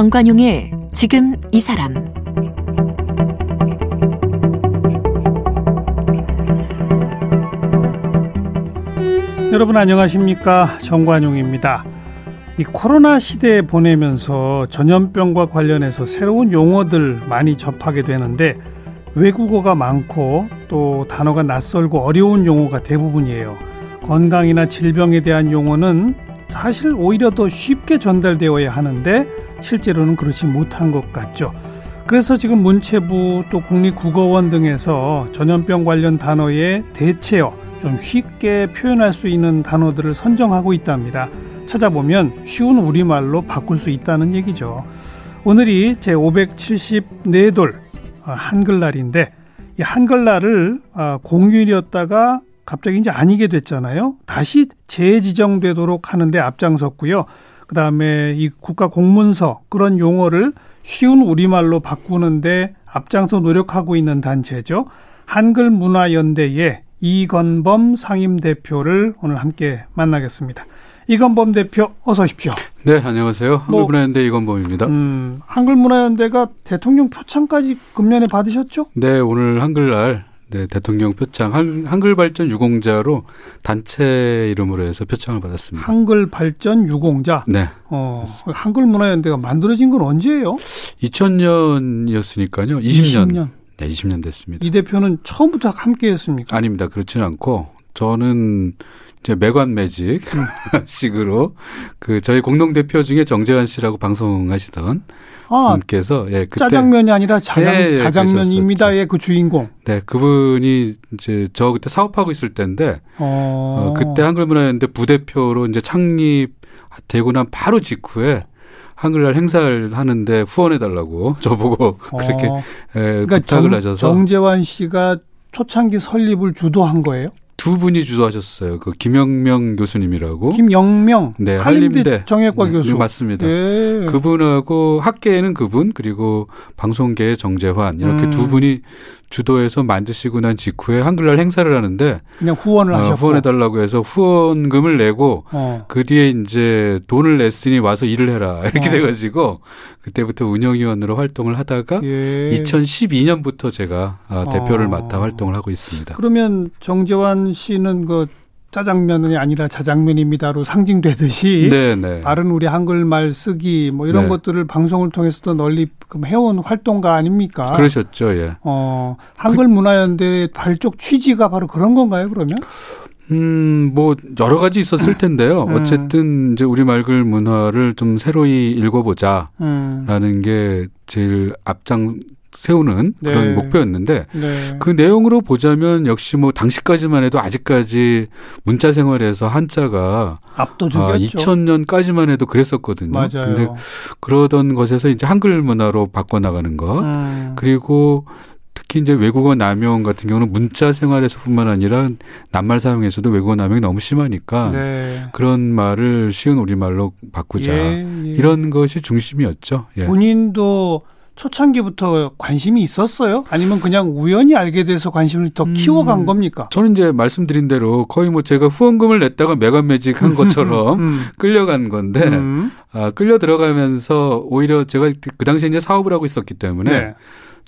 정관용의 지금 이 사람 여러분 안녕하십니까 정관용입니다. 이 코로나 시대에 보내면서 전염병과 관련해서 새로운 용어들 많이 접하게 되는데 외국어가 많고 또 단어가 낯설고 어려운 용어가 대부분이에요. 건강이나 질병에 대한 용어는 사실 오히려 더 쉽게 전달되어야 하는데 실제로는 그렇지 못한 것 같죠. 그래서 지금 문체부 또 국립국어원 등에서 전염병 관련 단어의 대체어 좀 쉽게 표현할 수 있는 단어들을 선정하고 있답니다. 찾아보면 쉬운 우리말로 바꿀 수 있다는 얘기죠. 오늘이 제 574돌 어, 한글날인데 이 한글날을 어, 공휴일이었다가 갑자기 이제 아니게 됐잖아요. 다시 재지정되도록 하는데 앞장섰고요. 그 다음에 이 국가 공문서 그런 용어를 쉬운 우리말로 바꾸는데 앞장서 노력하고 있는 단체죠. 한글문화연대의 이건범 상임 대표를 오늘 함께 만나겠습니다. 이건범 대표 어서 오십시오. 네, 안녕하세요. 한글문화연대 뭐, 이건범입니다. 음, 한글문화연대가 대통령 표창까지 금년에 받으셨죠? 네, 오늘 한글날 네, 대통령 표창 한글 발전 유공자로 단체 이름으로 해서 표창을 받았습니다. 한글 발전 유공자. 네. 어, 한글 문화연대가 만들어진 건 언제예요? 2000년이었으니까요. 20년. 20년. 네, 20년 됐습니다. 이 대표는 처음부터 함께 했습니까? 아닙니다. 그렇지는 않고 저는 이 제 매관 매직 음. 식으로 그 저희 공동 대표 중에 정재환 씨라고 방송하시던 아, 분께서 예 그때 짜장면이 아니라 자장, 예, 예, 자장면입니다의 그 주인공. 네 그분이 이제 저 그때 사업하고 있을 때인데 어, 어 그때 한글 문화연대 부대표로 이제 창립되고 난 바로 직후에 한글날 행사를 하는데 후원해 달라고 저보고 어. 그렇게 예, 그러니까 부탁을 정, 하셔서 정재환 씨가 초창기 설립을 주도한 거예요? 두 분이 주도하셨어요. 그 김영명 교수님이라고. 김영명. 네, 한림대 정예과 네, 교수. 네, 맞습니다. 네. 그분하고 학계에는 그분 그리고 방송계의 정재환 이렇게 음. 두 분이 주도해서 만드시고 난 직후에 한글날 행사를 하는데 그냥 후원을 어, 하셨고 후원해 달라고 해서 후원금을 내고 어. 그 뒤에 이제 돈을 냈으니 와서 일을 해라 이렇게 어. 돼가지고 그때부터 운영위원으로 활동을 하다가 예. 2012년부터 제가 아, 대표를 어. 맡아 활동을 하고 있습니다. 그러면 정재환 씨는 그 짜장면이 아니라 자장면입니다로 상징되듯이 네네. 네. 다른 우리 한글말 쓰기 뭐 이런 네. 것들을 방송을 통해서도 널리 해온 활동가 아닙니까? 그러셨죠, 예. 어, 한글 문화연대 발족 취지가 바로 그런 건가요, 그러면? 음, 뭐 여러 가지 있었을 텐데요. 음. 어쨌든 이제 우리 말글 문화를 좀 새로이 읽어보자 라는 음. 게 제일 앞장 세우는 네. 그런 목표였는데 네. 그 내용으로 보자면 역시 뭐 당시까지만 해도 아직까지 문자 생활에서 한자가 압도적이었죠. 아, 2000년까지만 해도 그랬었거든요. 맞아요. 근데 그러던 것에서 이제 한글 문화로 바꿔 나가는 것 음. 그리고 특히 이제 외국어 남용 같은 경우는 문자 생활에서뿐만 아니라 낱말 사용에서도 외국어 남용이 너무 심하니까 네. 그런 말을 쉬운 우리말로 바꾸자 예, 예. 이런 것이 중심이었죠. 예. 본인도 초창기부터 관심이 있었어요? 아니면 그냥 우연히 알게 돼서 관심을 더 음, 키워간 겁니까? 저는 이제 말씀드린 대로 거의 뭐 제가 후원금을 냈다가 매간매직 한 것처럼 음. 끌려간 건데, 음. 아, 끌려 들어가면서 오히려 제가 그 당시에 이제 사업을 하고 있었기 때문에 네.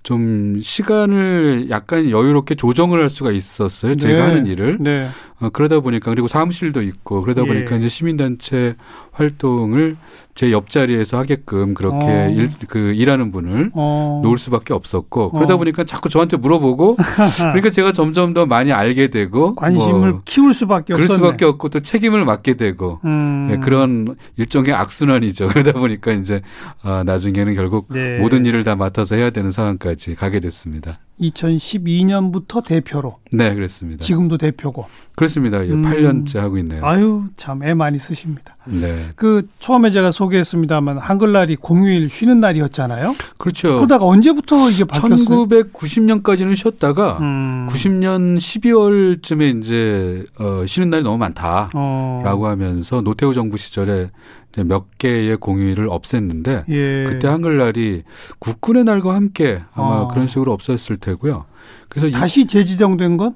좀 시간을 약간 여유롭게 조정을 할 수가 있었어요. 제가 네. 하는 일을. 네. 어, 그러다 보니까 그리고 사무실도 있고 그러다 보니까 예. 이제 시민단체 활동을 제 옆자리에서 하게끔 그렇게 어. 일, 그 일하는 분을 어. 놓을 수밖에 없었고 그러다 어. 보니까 자꾸 저한테 물어보고 그러니까 제가 점점 더 많이 알게 되고 관심을 뭐 키울 수밖에 그럴 수밖에 없고 또 책임을 맡게 되고 음. 네, 그런 일종의 악순환이죠. 그러다 보니까 이제 아, 나중에는 결국 네. 모든 일을 다 맡아서 해야 되는 상황까지 가게 됐습니다. 2012년부터 대표로. 네, 그렇습니다. 지금도 대표고. 그렇습니다. 예, 음. 8년째 하고 있네요. 아유, 참 애 많이 쓰십니다. 네. 그 처음에 제가 소개했습니다만 한글날이 공휴일 쉬는 날이었잖아요. 그렇죠. 그러다가 언제부터 이게 바뀌었어요? 1990년까지는 쉬었다가 음. 90년 12월쯤에 이제 어, 쉬는 날이 너무 많다라고 어. 하면서 노태우 정부 시절에 몇 개의 공휴일을 없앴는데 예. 그때 한글날이 국군의 날과 함께 아마 어. 그런 식으로 없었을 테고요. 그래서 다시 재지정된 건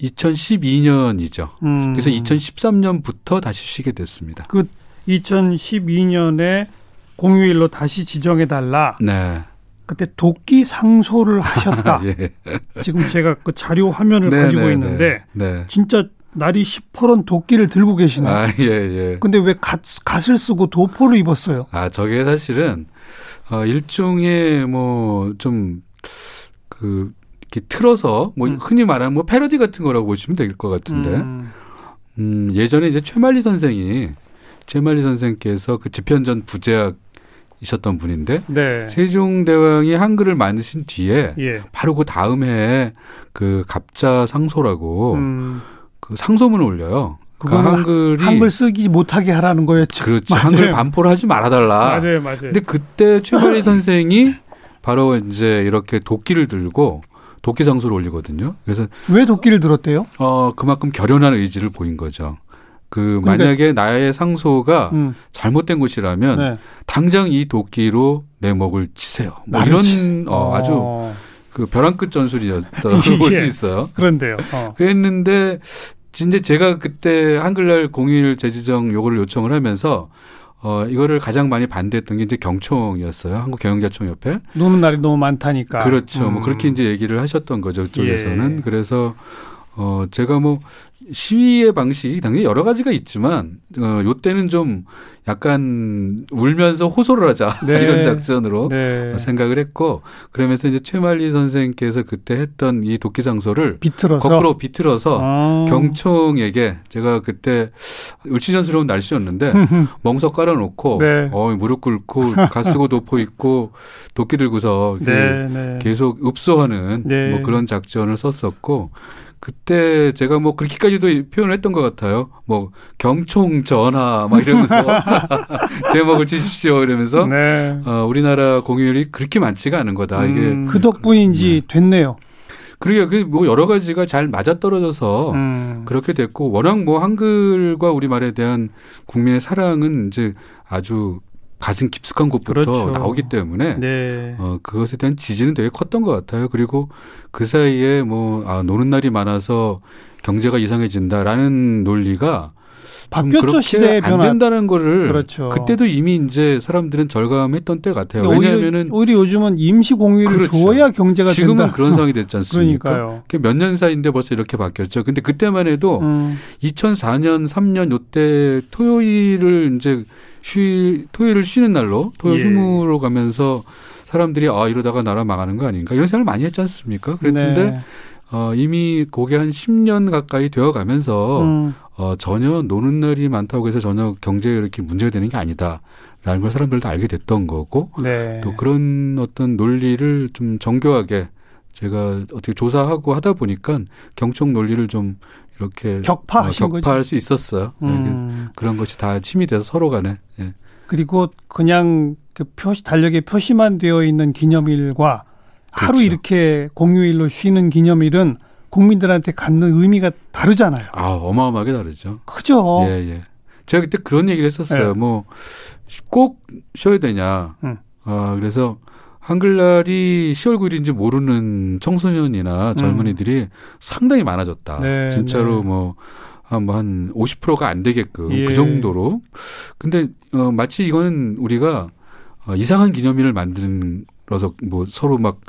2012년이죠. 음. 그래서 2013년부터 다시 쉬게 됐습니다. 그 2012년에 공휴일로 다시 지정해 달라. 네. 그때 도끼 상소를 하셨다. 예. 지금 제가 그 자료 화면을 네, 가지고 네, 있는데 네. 진짜 날이 시퍼런 도끼를 들고 계시나요? 아, 예, 예. 근데 왜 갓, 갓을 쓰고 도포를 입었어요? 아, 저게 사실은, 어, 일종의 뭐, 좀, 그, 이렇게 틀어서, 뭐, 음. 흔히 말하는 뭐 패러디 같은 거라고 보시면 될 것 같은데, 음. 음, 예전에 이제 최만리 선생이, 최만리 선생께서 그 집현전 부제학 이셨던 분인데 네. 세종대왕이 한글을 만드신 뒤에 예. 바로 그 다음 해에 그 갑자 상소라고 음. 그 상소문을 올려요. 그 한글이 한글 쓰기 못하게 하라는 거였죠. 그렇죠. 맞아요. 한글 반포를 하지 말아달라. 맞아요, 맞아요. 근데 그때 최발리 선생이 바로 이제 이렇게 도끼를 들고 도끼 상소를 올리거든요. 그래서 왜 도끼를 들었대요? 어 그만큼 결연한 의지를 보인 거죠. 그 그러니까 만약에 나의 상소가 음. 잘못된 것이라면 네. 당장 이 도끼로 내 목을 치세요. 뭐 이런 어, 아주 어. 그 벼랑 끝 전술이었다고 예. 볼수 있어요. 그런데요. 어. 그랬는데 진짜 제가 그때 한글날 공휴일 재지정 요거를 요청을 하면서 어 이거를 가장 많이 반대했던 게 이제 경총이었어요. 한국 경영자총 옆에 노는 날이 너무 많다니까. 그렇죠. 음. 뭐 그렇게 이제 얘기를 하셨던 거죠. 그쪽에서는 예. 그래서 어 제가 뭐 시위의 방식이 당연히 여러 가지가 있지만 어 요때는 좀 약간 울면서 호소를 하자 네. 이런 작전으로 네. 생각을 했고 그러면서 이제 최말리 선생께서 그때 했던 이 도끼 장소를 비틀어서 거꾸로 비틀어서 아. 경총에게 제가 그때 을치전스러운 날씨였는데 멍석 깔아놓고 네. 어 무릎 꿇고 가쓰고 도포 있고 도끼 들고서 네, 네. 계속 읍소하는 네. 뭐 그런 작전을 썼었고 그때 제가 뭐 그렇게까지 도 표현을 했던 것 같아요. 뭐 경총 전화 막 이러면서 제목을 지십시오 이러면서 네. 어, 우리나라 공휴일이 그렇게 많지가 않은 거다. 음, 이게 그 덕분인지 네. 됐네요. 그러게 그뭐 여러 가지가 잘 맞아떨어져서 음. 그렇게 됐고 워낙 뭐 한글과 우리말에 대한 국민의 사랑은 이제 아주 가슴 깊숙한 곳부터 그렇죠. 나오기 때문에 네. 어, 그것에 대한 지지는 되게 컸던 것 같아요. 그리고 그 사이에 뭐 아, 노는 날이 많아서 경제가 이상해진다라는 논리가 바뀌었죠 시대의 안 된다는 거를 그렇죠. 그때도 이미 이제 사람들은 절감했던 때 같아요. 그러니까 왜냐하면은 오히려, 요즘은 임시 공휴일을 그렇죠. 줘야 경제가 지금은 된다. 그런 상황이 됐지 않습니까? 몇 년 사이인데 벌써 이렇게 바뀌었죠. 근데 그때만 해도 음. 2004년 3년 요때 토요일을 이제 쉬 토요일을 쉬는 날로 토요일 예. 휴무로 가면서 사람들이 아 이러다가 나라 망하는 거 아닌가 이런 생각을 많이 했지 않습니까? 그랬는데 네. 어, 이미 그게 한 10년 가까이 되어 가면서 음. 어, 전혀 노는 날이 많다고 해서 전혀 경제에 이렇게 문제가 되는 게 아니다. 라는 걸 사람들도 알게 됐던 거고 네. 또 그런 어떤 논리를 좀 정교하게 제가 어떻게 조사하고 하다 보니까 경청 논리를 좀 이렇게 격파하신 어, 격파할 수 있었어요. 네, 음. 네, 그런 것이 다 힘이 돼서 서로 간에. 예. 그리고 그냥 그 표시 달력에 표시만 되어 있는 기념일과 그렇죠. 하루 이렇게 공휴일로 쉬는 기념일은 국민들한테 갖는 의미가 다르잖아요. 아 어마어마하게 다르죠. 그죠. 예 예. 제가 그때 그런 얘기를 했었어요. 예. 뭐꼭 쉬어야 되냐. 음. 아 그래서 한글날이 10월 9일인지 모르는 청소년이나 젊은이들이 음. 상당히 많아졌다. 네, 진짜로 네. 뭐, 한, 뭐한 50%가 안 되게끔 그 예. 그 정도로. 근데, 어, 마치 이거는 우리가 어, 이상한 기념일을 만 들어서 뭐 서로 막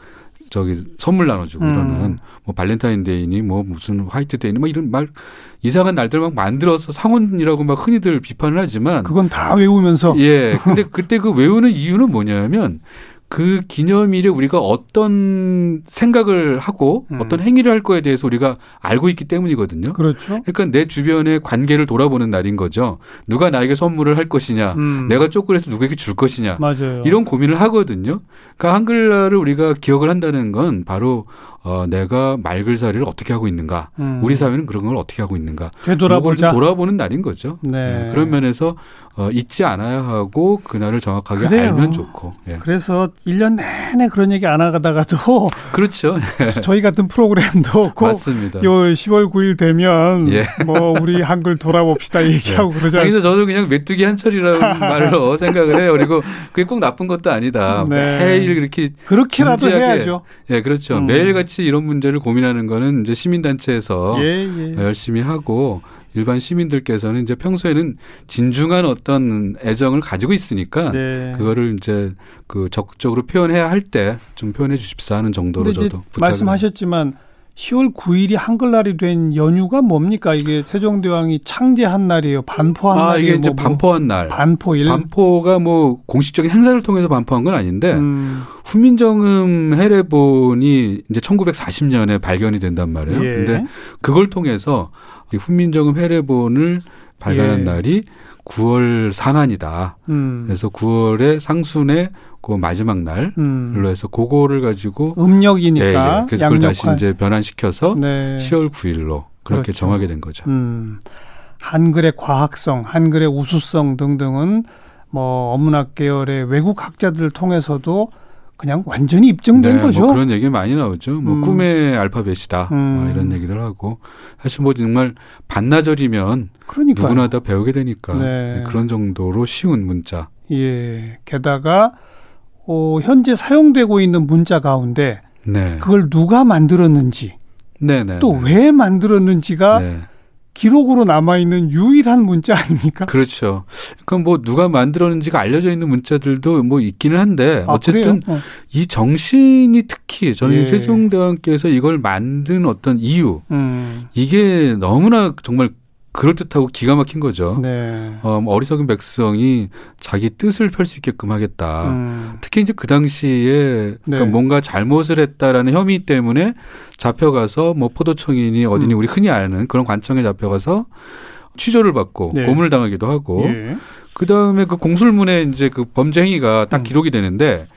저기 선물 나눠주고 음. 이러는 뭐 발렌타인데이니 뭐 무슨 화이트데이니 뭐 이런 말 이상한 날들 막 만들어서 상원이라고 막 흔히들 비판을 하지만 그건 다 외우면서 예 근데 그때 그 외우는 이유는 뭐냐면 그 기념일에 우리가 어떤 생각을 하고 음. 어떤 행위를 할 거에 대해서 우리가 알고 있기 때문이거든요. 그렇죠. 그러니까 내 주변의 관계를 돌아보는 날인 거죠. 누가 나에게 선물을 할 것이냐, 음. 내가 쪼그려서 누구에게 줄 것이냐, 맞아요. 이런 고민을 하거든요. 그러니까 한글날을 우리가 기억을 한다는 건 바로 어, 내가 말글살이를 어떻게 하고 있는가, 음. 우리 사회는 그런 걸 어떻게 하고 있는가, 되돌아보자. 돌아보는 날인 거죠. 네. 네. 그런 면에서 어, 잊지 않아야 하고 그날을 정확하게 그래요. 알면 좋고. 예. 그래서 1년 내내 그런 얘기 안 하다가도 그렇죠. 저희 같은 프로그램도 꼭 맞습니다. 요 10월 9일 되면 예. 뭐 우리 한글 돌아봅시다 얘기하고 예. 그러잖아요. 그래서 저도 그냥 메뚜기 한철이라는 말로 생각을 해요. 그리고 그게 꼭 나쁜 것도 아니다. 네. 매일 그렇게 그렇게라도 해야죠. 예, 그렇죠. 음. 매일같이 이런 문제를 고민하는 거는 이제 시민단체에서 예, 예. 열심히 하고 일반 시민들께서는 이제 평소에는 진중한 어떤 애정을 가지고 있으니까 네. 그거를 이제 그 적극적으로 표현해야 할 때 좀 표현해 주십사 하는 정도로 저도 말씀하셨지만 10월 9일이 한글날이 된 연휴가 뭡니까? 이게 세종대왕이 창제한 날이에요. 반포한 아, 날이에요. 이게 이제 뭐, 뭐 반포한 날. 반포일. 반포가 뭐 공식적인 행사를 통해서 반포한 건 아닌데 음. 후민정음 해례본이 이제 1940년에 발견이 된단 말이에요. 예. 근데 그걸 통해서 이 후민정음 해례본을 발간한 예. 날이 9월 상한이다. 음. 그래서 9월에 상순에 그 마지막 날로 음. 해서 그거를 가지고 음력이니까 예, 예. 그래서 그걸 다시 이제 변환시켜서 네. 10월 9일로 그렇게 그렇죠. 정하게 된 거죠. 음. 한글의 과학성, 한글의 우수성 등등은 뭐 어문학 계열의 외국 학자들을 통해서도 그냥 완전히 입증된 네, 거죠. 뭐 그런 얘기 많이 나오죠. 뭐 음. 꿈의 알파벳이다. 음. 뭐 이런 얘기들 하고 사실 뭐 정말 반나절이면 그러니까요. 누구나 다 배우게 되니까 네. 그런 정도로 쉬운 문자. 예. 게다가 어, 현재 사용되고 있는 문자 가운데 네. 그걸 누가 만들었는지 네, 또왜 네. 만들었는지가 네. 기록으로 남아 있는 유일한 문자 아닙니까? 그렇죠. 그러니까 뭐 누가 만들었는지가 알려져 있는 문자들도 뭐 있기는 한데 아, 어쨌든 어. 이 정신이 특히 저는 예. 세종대왕께서 이걸 만든 어떤 이유 음. 이게 너무나 정말 그럴듯하고 기가 막힌 거죠. 네. 어, 뭐 어리석은 백성이 자기 뜻을 펼 수 있게끔 하겠다. 음. 특히 이제 그 당시에 그러니까 네. 뭔가 잘못을 했다라는 혐의 때문에 잡혀가서 뭐 포도청이니 어디니 음. 우리 흔히 아는 그런 관청에 잡혀가서 취조를 받고 네. 고문을 당하기도 하고 예. 그 다음에 그 공술문에 이제 그 범죄 행위가 딱 음. 기록이 되는데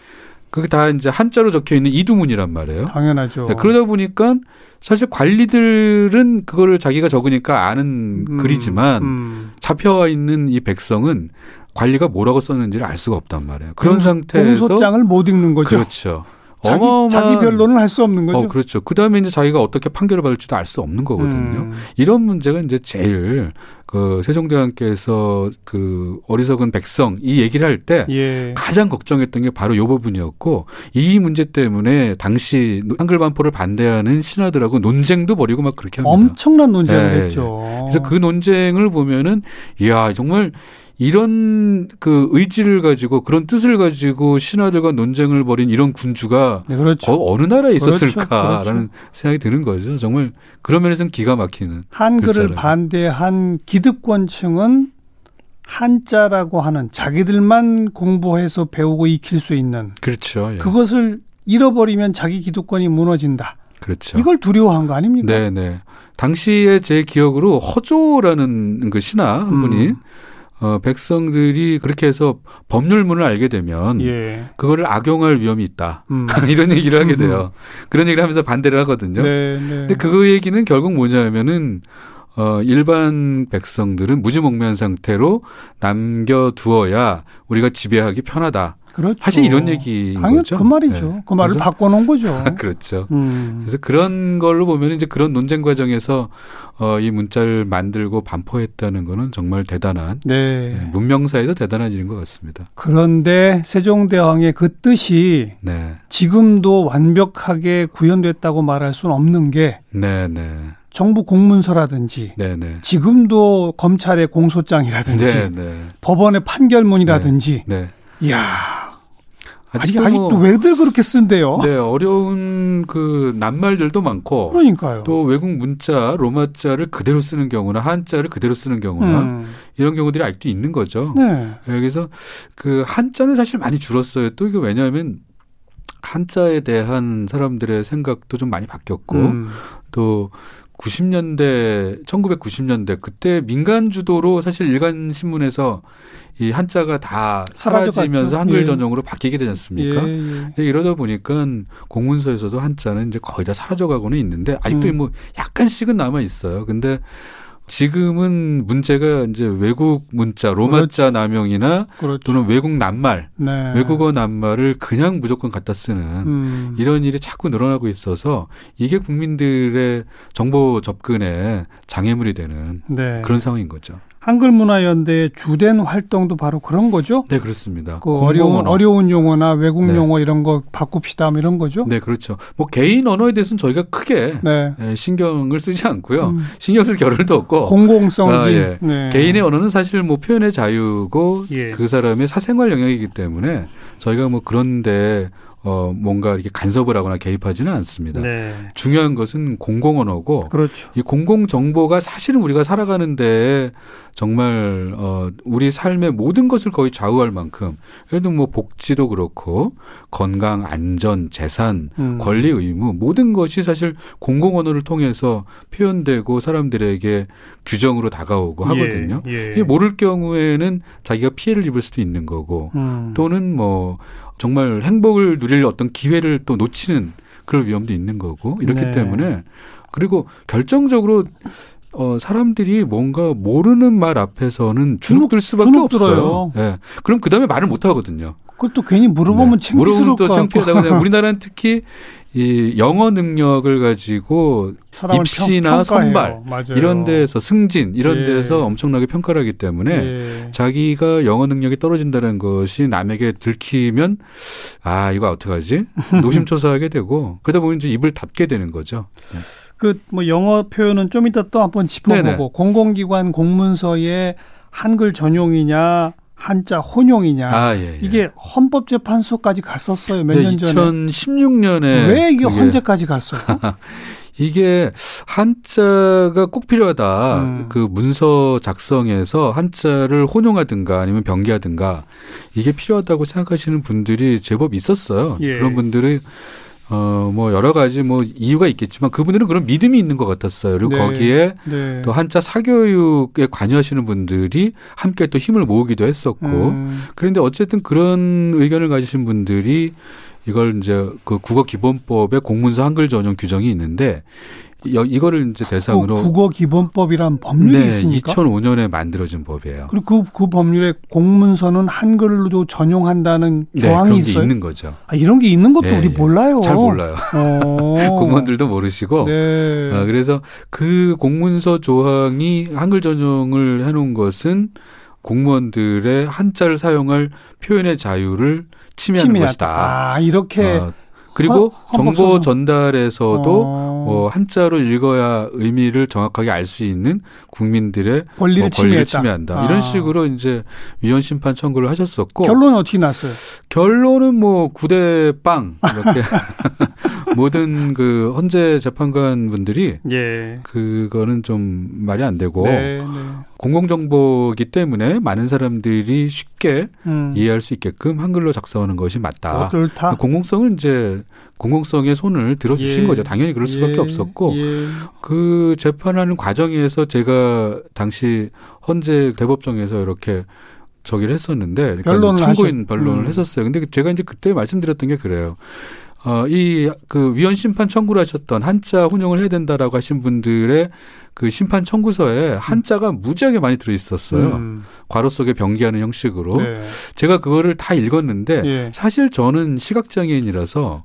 그게 다 이제 한자로 적혀 있는 이두문이란 말이에요. 당연하죠. 네, 그러다 보니까 사실 관리들은 그거를 자기가 적으니까 아는 음, 글이지만 음. 잡혀와 있는 이 백성은 관리가 뭐라고 썼는지를 알 수가 없단 말이에요. 그런 상태에서 공소장을 못 읽는 거죠. 그렇죠. 자기, 자기 변론을 할 수 없는 거죠. 어, 그렇죠. 그 다음에 이제 자기가 어떻게 판결을 받을지도 알 수 없는 거거든요. 음. 이런 문제가 이제 제일 그 세종대왕께서 그 어리석은 백성 이 얘기를 할때 예. 가장 걱정했던 게 바로 요 부분이었고 이 문제 때문에 당시 한글 반포를 반대하는 신하들하고 논쟁도 벌이고 막 그렇게 합니다. 엄청난 논쟁을 예, 예. 했죠. 예. 그래서 그 논쟁을 보면은 이야 정말 이런 그 의지를 가지고 그런 뜻을 가지고 신하들과 논쟁을 벌인 이런 군주가 네, 그렇죠. 어, 느 나라에 있었을까라는 그렇죠, 그렇죠. 생각이 드는 거죠. 정말 그런 면에서는 기가 막히는 한글을 글자를. 반대한 기득권층은 한자라고 하는 자기들만 공부해서 배우고 익힐 수 있는 그렇죠. 예. 그것을 잃어버리면 자기 기득권이 무너진다. 그렇죠. 이걸 두려워한 거 아닙니까? 네, 네. 당시에 제 기억으로 허조라는 그 신하 한 분이 음. 어, 백성들이 그렇게 해서 법률문을 알게 되면 예. 그거를 악용할 위험이 있다. 음. 이런 얘기를 하게 돼요. 그런 얘기를 하면서 반대를 하거든요. 네, 네. 근데 그 얘기는 결국 뭐냐면은 어, 일반 백성들은 무지몽매한 상태로 남겨두어야 우리가 지배하기 편하다. 그렇죠. 사실 이런 얘기인 당연, 거죠. 그 말이죠. 네. 그 말을 바꿔놓은 거죠. 그렇죠. 음. 그래서 그런 걸로 보면 이제 그런 논쟁 과정에서 어, 이 문자를 만들고 반포했다는 거는 정말 대단한 네. 네, 문명사에서 대단한 일인 것 같습니다. 그런데 세종대왕의 그 뜻이 네. 지금도 완벽하게 구현됐다고 말할 수는 없는 게 네, 네. 정부 공문서라든지 네네. 지금도 검찰의 공소장이라든지 네네. 법원의 판결문이라든지. 이야 아직도, 아직도 뭐, 왜들 그렇게 쓴대요? 네, 어려운 그 낱말들도 많고. 그러니까요. 또 외국 문자, 로마자를 그대로 쓰는 경우나 한자를 그대로 쓰는 경우나 음. 이런 경우들이 아직도 있는 거죠. 네. 네. 그래서 그 한자는 사실 많이 줄었어요. 또 이게 왜냐하면 한자에 대한 사람들의 생각도 좀 많이 바뀌었고 음. 또 90년대, 1990년대 그때 민간 주도로 사실 일간 신문에서 이 한자가 다 사라지면서 한글 예. 전용으로 바뀌게 되지 않습니까? 예, 예. 이러다 보니까 공문서에서도 한자는 이제 거의 다 사라져가고는 있는데 아직도 음. 뭐 약간씩은 남아 있어요. 근데 지금은 문제가 이제 외국 문자, 로마자. 남용이나 그렇죠. 또는 외국 낱말, 네. 외국어 낱말을 그냥 무조건 갖다 쓰는 음. 이런 일이 자꾸 늘어나고 있어서 이게 국민들의 정보 접근에 장애물이 되는 네. 그런 상황인 거죠. 한글문화연대의 주된 활동도 바로 그런 거죠? 네, 그렇습니다. 그 어려운, 어려운 용어나 외국 네. 용어 이런 거 바꿉시다 뭐 이런 거죠? 네, 그렇죠. 뭐 개인 언어에 대해서는 저희가 크게 네. 예, 신경을 쓰지 않고요. 음. 신경 쓸 겨를도 없고. 공공성. 아, 예. 네. 개인의 언어는 사실 뭐 표현의 자유고 예. 그 사람의 사생활 영역이기 때문에 저희가 뭐 그런데 어 뭔가 이렇게 간섭을 하거나 개입하지는 않습니다. 네. 중요한 것은 공공 언어고 그렇죠. 이 공공 정보가 사실은 우리가 살아가는데 정말 어 우리 삶의 모든 것을 거의 좌우할 만큼 그래도 뭐 복지도 그렇고 건강, 안전, 재산, 음. 권리, 의무 모든 것이 사실 공공 언어를 통해서 표현되고 사람들에게 규정으로 다가오고 예, 하거든요. 예, 예. 모를 경우에는 자기가 피해를 입을 수도 있는 거고 음. 또는 뭐 정말 행복을 누릴 어떤 기회를 또 놓치는 그럴 위험도 있는 거고 이렇기 네. 때문에 그리고 결정적으로 어 사람들이 뭔가 모르는 말 앞에서는 주눅들 수밖에 주눅 없어요. 예. 네. 그럼 그 다음에 말을 못 하거든요. 그것도 괜히 물어보면 네. 창피스러울 것 창피하다고 우리나라는 특히 이 영어 능력을 가지고 입시나 선발 맞아요. 이런 데서 승진 이런 예. 데서 엄청나게 평가를 하기 때문에 예. 자기가 영어 능력이 떨어진다는 것이 남에게 들키면 아 이거 어떡하지 노심초사하게 되고 그러다 보면 이제 입을 닫게 되는 거죠. 네. 그뭐 영어 표현은 좀 이따 또 한번 짚어보고 네네. 공공기관 공문서에 한글 전용이냐 한자 혼용이냐 아, 예, 예. 이게 헌법재판소까지 갔었어요 몇년 네, 전에 2016년에 왜 이게 헌재까지 갔어요? 이게 한자가 꼭 필요하다. 음. 그 문서 작성에서 한자를 혼용하든가 아니면 변기하든가 이게 필요하다고 생각하시는 분들이 제법 있었어요. 예. 그런 분들이 어, 뭐 여러 가지 뭐 이유가 있겠지만 그분들은 그런 믿음이 있는 것 같았어요. 그리고 네. 거기에 네. 또 한자 사교육에 관여하시는 분들이 함께 또 힘을 모으기도 했었고 음. 그런데 어쨌든 그런 의견을 가지신 분들이 이걸 이제 그 국어 기본법에 공문서 한글 전용 규정이 있는데 이거를 이제 대상으로 국어 기본법이란 법률이 네, 있습니까? 2005년에 만들어진 법이에요. 그리고 그, 그 법률에 공문서는 한글로도 전용한다는 네, 조항이 있어요. 있는 거죠. 아, 이런 게 있는 것도 네, 우리 몰라요. 잘 몰라요. 어. 공무원들도 모르시고. 네. 아, 그래서 그 공문서 조항이 한글 전용을 해놓은 것은 공무원들의 한자를 사용할 표현의 자유를 침해하는 침해하다. 것이다. 아, 이렇게 어, 그리고 허, 정보 전달에서도 어. 어, 한자로 읽어야 의미를 정확하게 알 수 있는 국민들의 권리를, 뭐 권리를 침해한다. 아. 이런 식으로 이제 위헌 심판 청구를 하셨었고 결론은 어떻게 났어요? 결론은 뭐 구대 빵 이렇게 모든 그 헌재 재판관 분들이 예. 그거는 좀 말이 안 되고 네, 네. 공공정보이기 때문에 많은 사람들이 쉽게 음. 이해할 수 있게끔 한글로 작성하는 것이 맞다. 그 공공성을 이제 공공성의 손을 들어주신 예. 거죠. 당연히 그럴 수밖에 예. 없었고 예. 그 재판하는 과정에서 제가 당시 헌재 대법정에서 이렇게 저기를 했었는데 그러니까 참고인 변론을 음. 했었어요. 근데 제가 이제 그때 말씀드렸던 게 그래요. 어, 이 그 위헌 심판 청구를 하셨던 한자 혼용을 해야 된다라고 하신 분들의 그 심판 청구서에 한자가 무지하게 많이 들어 있었어요. 음. 괄호 속에 병기하는 형식으로. 네. 제가 그거를 다 읽었는데 예. 사실 저는 시각장애인이라서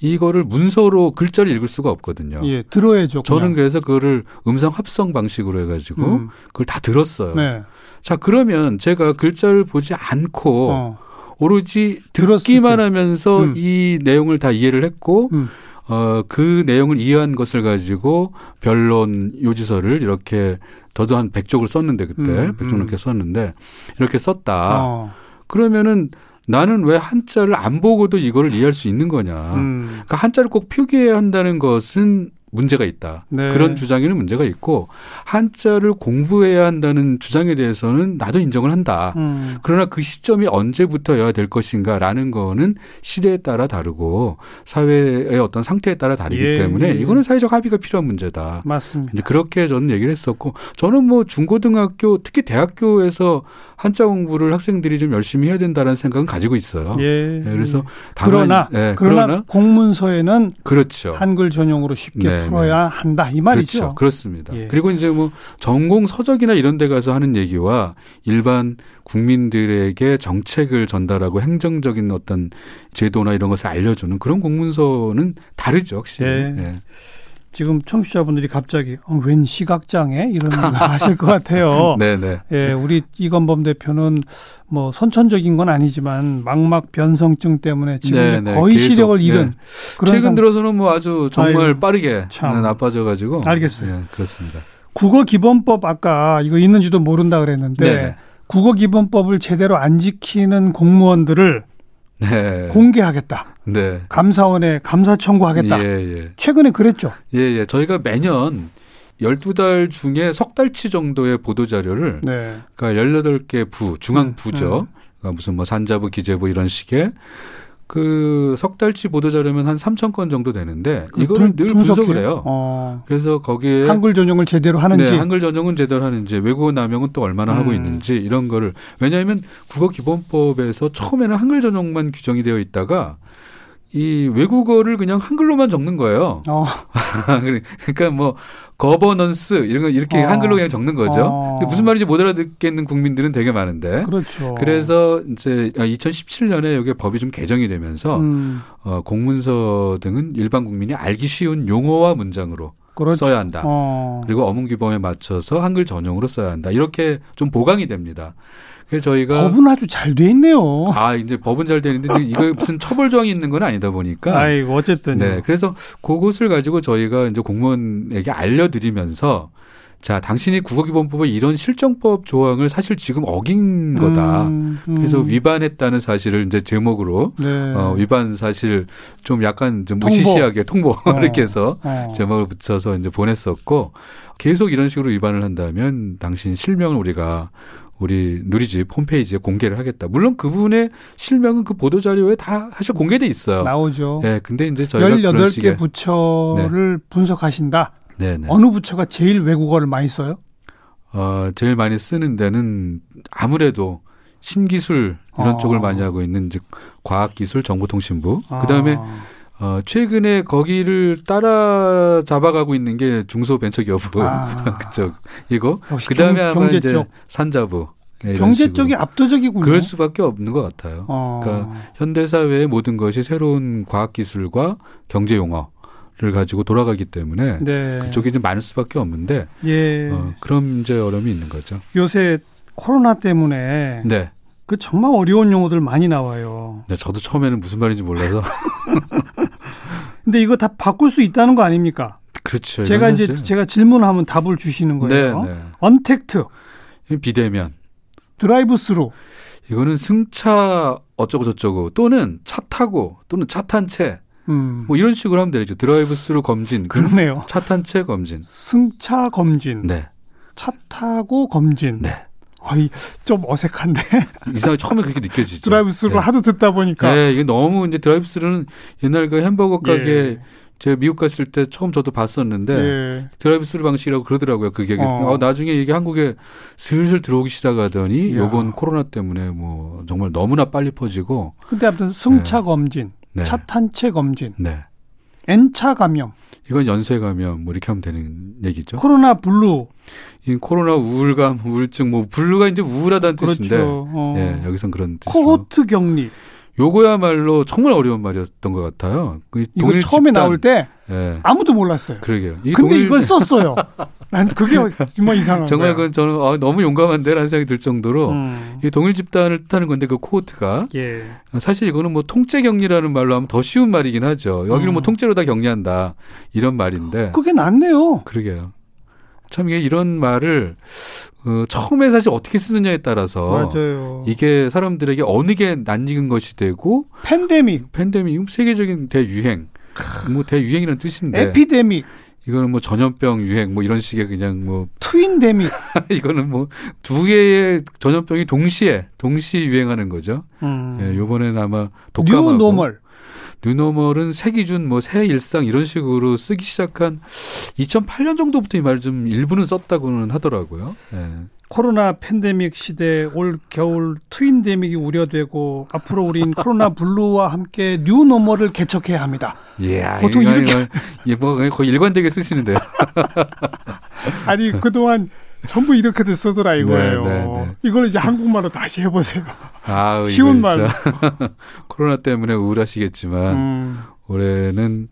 이거를 문서로 글자를 읽을 수가 없거든요. 예, 들어야죠. 그냥. 저는 그래서 그거를 음성 합성 방식으로 해가지고 음. 그걸 다 들었어요. 네. 자 그러면 제가 글자를 보지 않고 어. 오로지 듣기만 하면서 음. 이 내용을 다 이해를 했고 음. 어, 그 내용을 이해한 것을 가지고 변론 요지서를 이렇게 저도 한 100쪽을 썼는데 그때 음, 100쪽 넘게 음. 썼는데 이렇게 썼다. 어. 그러면은 나는 왜 한자를 안 보고도 이거를 이해할 수 있는 거냐. 음. 그러니까 한자를 꼭 표기해야 한다는 것은 문제가 있다. 네. 그런 주장에는 문제가 있고 한자를 공부해야 한다는 주장에 대해서는 나도 인정을 한다. 음. 그러나 그 시점이 언제부터여야 될 것인가라는 거는 시대에 따라 다르고 사회의 어떤 상태에 따라 다르기 예, 때문에 예. 이거는 사회적 합의가 필요한 문제다. 맞습니다. 이제 그렇게 저는 얘기를 했었고 저는 뭐 중고등학교 특히 대학교에서 한자 공부를 학생들이 좀 열심히 해야 된다는 생각은 가지고 있어요. 예. 예 그래서 그러나, 예, 그러나, 그러나 공문서에는 그렇죠. 한글 전용으로 쉽게 네. 네, 풀어야 네. 한다 이 말이죠. 그렇죠. 그렇습니다. 예. 그리고 이제 뭐 전공 서적이나 이런 데 가서 하는 얘기와 일반 국민들에게 정책을 전달하고 행정적인 어떤 제도나 이런 것을 알려주는 그런 공문서는 다르죠, 확실히. 예. 예. 지금 청취자분들이 갑자기 어, 웬 시각장애 이런 말 하실 것 같아요. 네네. 예, 우리 이건범 대표는 뭐 선천적인 건 아니지만 막막 변성증 때문에 지금 네네. 거의 계속, 시력을 잃은 네. 그런 최근 상... 들어서는 뭐 아주 정말 아유, 빠르게 참. 나빠져가지고 알겠어요. 네, 그렇습니다. 국어 기본법 아까 이거 있는지도 모른다 그랬는데 네네. 국어 기본법을 제대로 안 지키는 공무원들을 네. 공개하겠다. 네. 감사원에 감사 청구하겠다. 예, 예. 최근에 그랬죠. 예, 예. 저희가 매년 12달 중에 석 달치 정도의 보도 자료를 네. 그러니까 18개 부, 중앙 부죠. 네. 그러니까 무슨 뭐 산자부, 기재부 이런 식의 그 석 달치 보도 자료면 한 3천 건 정도 되는데 이거를 늘 분석을 해요. 어. 그래서 거기에 한글 전용을 제대로 하는지, 네, 한글 전용은 제대로 하는지, 외국어 남용은 또 얼마나 음. 하고 있는지 이런 거를 왜냐하면 국어 기본법에서 처음에는 한글 전용만 규정이 되어 있다가 이 외국어를 그냥 한글로만 적는 거예요. 어. 그러니까 뭐 거버넌스 이런 거 이렇게 어. 한글로 그냥 적는 거죠. 어. 무슨 말인지 못 알아듣겠는 국민들은 되게 많은데. 그렇죠. 그래서 이제 2017년에 이게 법이 좀 개정이 되면서 음. 어, 공문서 등은 일반 국민이 알기 쉬운 용어와 문장으로 그렇죠. 써야 한다. 어. 그리고 어문 규범에 맞춰서 한글 전용으로 써야 한다. 이렇게 좀 보강이 됩니다. 그래서 저희가 법은 아주 잘 돼 있네요. 아 이제 법은 잘 되는데 이거 무슨 처벌 조항이 있는 건 아니다 보니까. 아이고 어쨌든. 네, 그래서 그것을 가지고 저희가 이제 공무원에게 알려드리면서 자, 당신이 국어기본법의 이런 실정법 조항을 사실 지금 어긴 거다. 음, 음. 그래서 위반했다는 사실을 이제 제목으로 네. 어, 위반 사실 좀 약간 좀 무시시하게 통보, 통보. 어. 이렇게 해서 어. 제목을 붙여서 이제 보냈었고 계속 이런 식으로 위반을 한다면 당신 실명을 우리가 우리 누리집 홈페이지에 공개를 하겠다. 물론 그분의 실명은 그 보도 자료에 다 사실 공개돼 있어요. 나오죠. 예. 네, 근데 이제 저희가 18개 부처를 네. 분석하신다. 네, 네. 어느 부처가 제일 외국어를 많이 써요? 어, 제일 많이 쓰는 데는 아무래도 신기술 이런 어. 쪽을 많이 하고 있는 즉 과학기술 정보통신부. 아. 그다음에 어, 최근에 거기를 따라 잡아가고 있는 게 중소벤처기업부 아. 그쪽 이거 그다음에 경, 아마 이제 쪽. 산자부 예, 경제 쪽이 압도적이군요. 그럴 수밖에 없는 것 같아요. 어. 그러니까 현대 사회의 모든 것이 새로운 과학 기술과 경제 용어 를 가지고 돌아가기 때문에 네. 그쪽이 좀 많을 수밖에 없는데 예. 어, 그런 이제 어려움이 있는 거죠. 요새 코로나 때문에 네. 그 정말 어려운 용어들 많이 나와요. 네, 저도 처음에는 무슨 말인지 몰라서. 근데 이거 다 바꿀 수 있다는 거 아닙니까? 그렇죠. 제가 이제 제가 질문하면 답을 주시는 거예요. 네, 네. 언택트. 비대면. 드라이브 스루. 이거는 승차 어쩌고 저쩌고 또는 차 타고 또는 차 탄 채. 음. 뭐 이런 식으로 하면 되죠. 드라이브 스루 검진. 그러네요. 차 탄 채 검진. 승차 검진. 네. 차 타고 검진. 네. 거의 좀 어색한데. 이상하게 처음에 그렇게 느껴지죠. 드라이브스루 네. 하도 듣다 보니까. 네, 이게 너무 이제 drive-through는 옛날 그 햄버거 가게 예. 제가 미국 갔을 때 처음 저도 봤었는데 예. 드라이브스루 방식이라고 그러더라고요. 그게 어. 어, 나중에 이게 한국에 슬슬 들어오기 시작하더니 야. 요번 코로나 때문에 뭐 정말 너무나 빨리 퍼지고. 근데 아무튼 승차 네. 검진, 네. 차 탄 채 검진, 네. N차 감염. 이건 연쇄 감염 뭐 이렇게 하면 되는 얘기죠. 코로나 blue. 이 코로나 우울감, 우울증 뭐 blue가 이제 우울하다는 그렇죠. 뜻인데. 어. 예, 여기선 그런 뜻이고. 코호트 격리. 요거야말로 정말 어려운 말이었던 것 같아요. 그 이거 처음에 집단, 나올 때 예. 아무도 몰랐어요. 그러게요. 근데 동일... 이걸 썼어요. 난 그게 정말 이상한 정말 그 저는 아, 너무 용감한데라는 생각이 들 정도로 음. 이 동일 집단을 뜻하는 건데 그 cohort가 예. 사실 이거는 뭐 통째 격리라는 말로 하면 더 쉬운 말이긴 하죠. 여기는 뭐 음. 뭐 통째로 다 격리한다 이런 말인데 그게 낫네요. 그러게요. 참 이게 이런 말을 어, 처음에 사실 어떻게 쓰느냐에 따라서 맞아요. 이게 사람들에게 어느 게 낯익은 것이 되고 팬데믹, 팬데믹 세계적인 대유행, 뭐 대유행이라는 뜻인데. 에피데믹. 이거는 뭐 전염병 유행 뭐 이런 식의 그냥 뭐 트윈데믹. 이거는 뭐 두 개의 전염병이 동시에 동시 유행하는 거죠. 음. 예, 요번에는 아마 독감하고 new normal new normal은 새 기준 뭐 새 일상 이런 식으로 쓰기 시작한 2008년 정도부터 이 말 좀 일부는 썼다고는 하더라고요. 예. 코로나 팬데믹 시대 올 겨울 twindemic이 우려되고 앞으로 우린 코로나 blue와 함께 new normal을 개척해야 합니다. 예, 보통 이거, 이렇게 이 뭐 거의 일관되게 쓰시는데요. 아니 그동안 전부 이렇게들 쓰더라 이거예요. 네, 네, 네. 이걸 이제 한국말로 다시 해보세요. 아, 쉬운 말. 코로나 때문에 우울하시겠지만 음. 올해는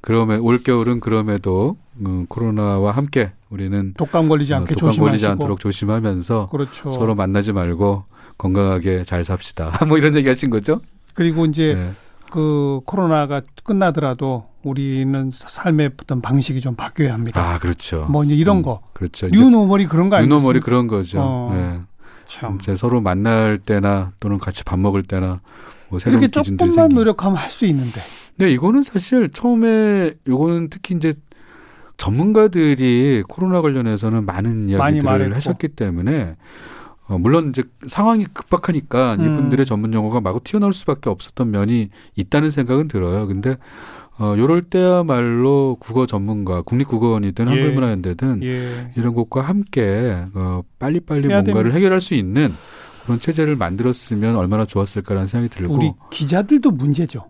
그러면 올 겨울은 그럼에도 음, 코로나와 함께 우리는 독감 걸리지 않게 독감 조심하시고 걸리지 않도록 조심하면서 그렇죠. 서로 만나지 말고 건강하게 잘 삽시다. 뭐 이런 얘기 하신 거죠? 그리고 이제 네. 그 코로나가 끝나더라도 우리는 삶의 어떤 방식이 좀 바뀌어야 합니다. 아, 그렇죠. 뭐 이제 이런 음, 거. 그렇죠. 뉴노멀이 그런 거 아니겠습니까? 뉴노멀이 그런 거죠. 어, 네. 참. 이제 서로 만날 때나 또는 같이 밥 먹을 때나 뭐 새로운 이렇게 조금만 생기. 노력하면 할 수 있는데. 네, 이거는 사실 처음에 요거는 특히 이제 전문가들이 코로나 관련해서는 많은 이야기들을. 하셨기 때문에 어, 물론 이제 상황이 급박하니까 음. 이분들의 전문 용어가 마구 튀어나올 수밖에 없었던 면이 있다는 생각은 들어요. 근데 어, 요럴 때야말로 국어 전문가, 국립국어원이든 예. 한글문화연대든 예. 이런 곳과 함께 어, 빨리빨리 뭔가를 됩니다. 해결할 수 있는 그런 체제를 만들었으면 얼마나 좋았을까라는 생각이 들고 우리 기자들도 문제죠.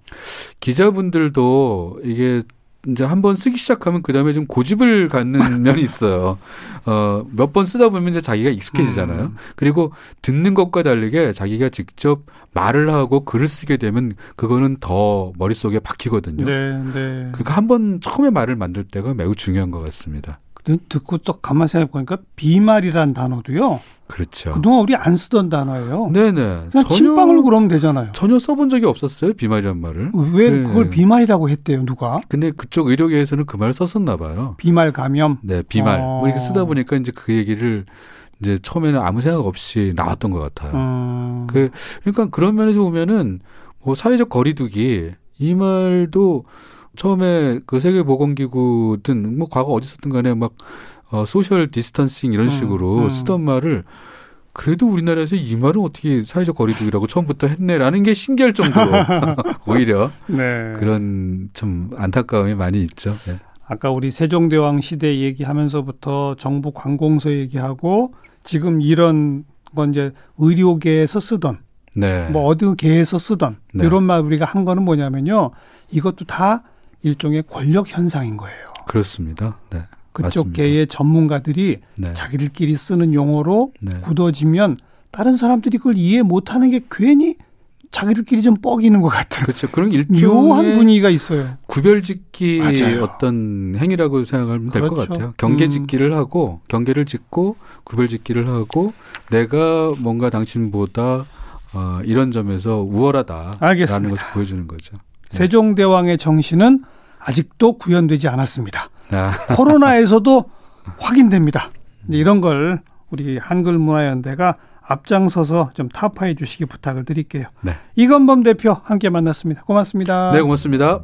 기자분들도 이게 이제 한 번 쓰기 시작하면 그 다음에 좀 고집을 갖는 면이 있어요. 어, 몇 번 쓰다 보면 이제 자기가 익숙해지잖아요. 음. 그리고 듣는 것과 다르게 자기가 직접 말을 하고 글을 쓰게 되면 그거는 더 머릿속에 박히거든요. 네, 네. 그러니까 한 번 처음에 말을 만들 때가 매우 중요한 것 같습니다. 듣고 또 가만 생각해 보니까 비말이란 단어도요. 그렇죠. 그동안 우리 안 쓰던 단어예요. 네네. 그냥 침방울 그러면 되잖아요. 전혀 써본 적이 없었어요. 비말이란 말을. 왜 그래. 그걸 비말이라고 했대요, 누가? 근데 그쪽 의료계에서는 그 말을 썼었나 봐요. 비말 감염. 네, 비말. 어. 뭐 이렇게 쓰다 보니까 이제 그 얘기를 이제 처음에는 아무 생각 없이 나왔던 것 같아요. 음. 그, 그러니까 그런 면에서 보면은 뭐 사회적 거리두기 이 말도 처음에 그 세계보건기구든 뭐 과거 어디 썼든 간에 막 어, social distancing 이런 음, 식으로 음. 쓰던 말을 그래도 우리나라에서 이 말은 어떻게 사회적 거리두기라고 처음부터 했네라는 게 신기할 정도로 오히려 네. 그런 좀 안타까움이 많이 있죠. 네. 아까 우리 세종대왕 시대 얘기하면서부터 정부 관공서 얘기하고 지금 이런 건 이제 의료계에서 쓰던 네. 뭐 어느 계에서 쓰던 네. 이런 말 우리가 한 거는 뭐냐면요. 이것도 다 일종의 권력 현상인 거예요. 그렇습니다. 네. 그쪽 맞습니다. 계의 전문가들이 네. 자기들끼리 쓰는 용어로 네. 굳어지면 다른 사람들이 그걸 이해 못하는 게 괜히 자기들끼리 좀 뻐기는 것 같은 그렇죠. 그런 일종의 분위기가 있어요. 구별짓기 맞아요. 어떤 행위라고 생각하면 될것 그렇죠. 같아요. 경계짓기를 음. 하고 경계를 짓고 구별짓기를 하고 내가 뭔가 당신보다 어, 이런 점에서 우월하다라는 알겠습니다. 것을 보여주는 거죠. 세종대왕의 정신은 아직도 구현되지 않았습니다. 아, 코로나에서도 확인됩니다. 이런 걸 우리 한글문화연대가 앞장서서 좀 타파해 주시기 부탁을 드릴게요. 네. 이건범 대표 함께 만났습니다. 고맙습니다. 네, 고맙습니다.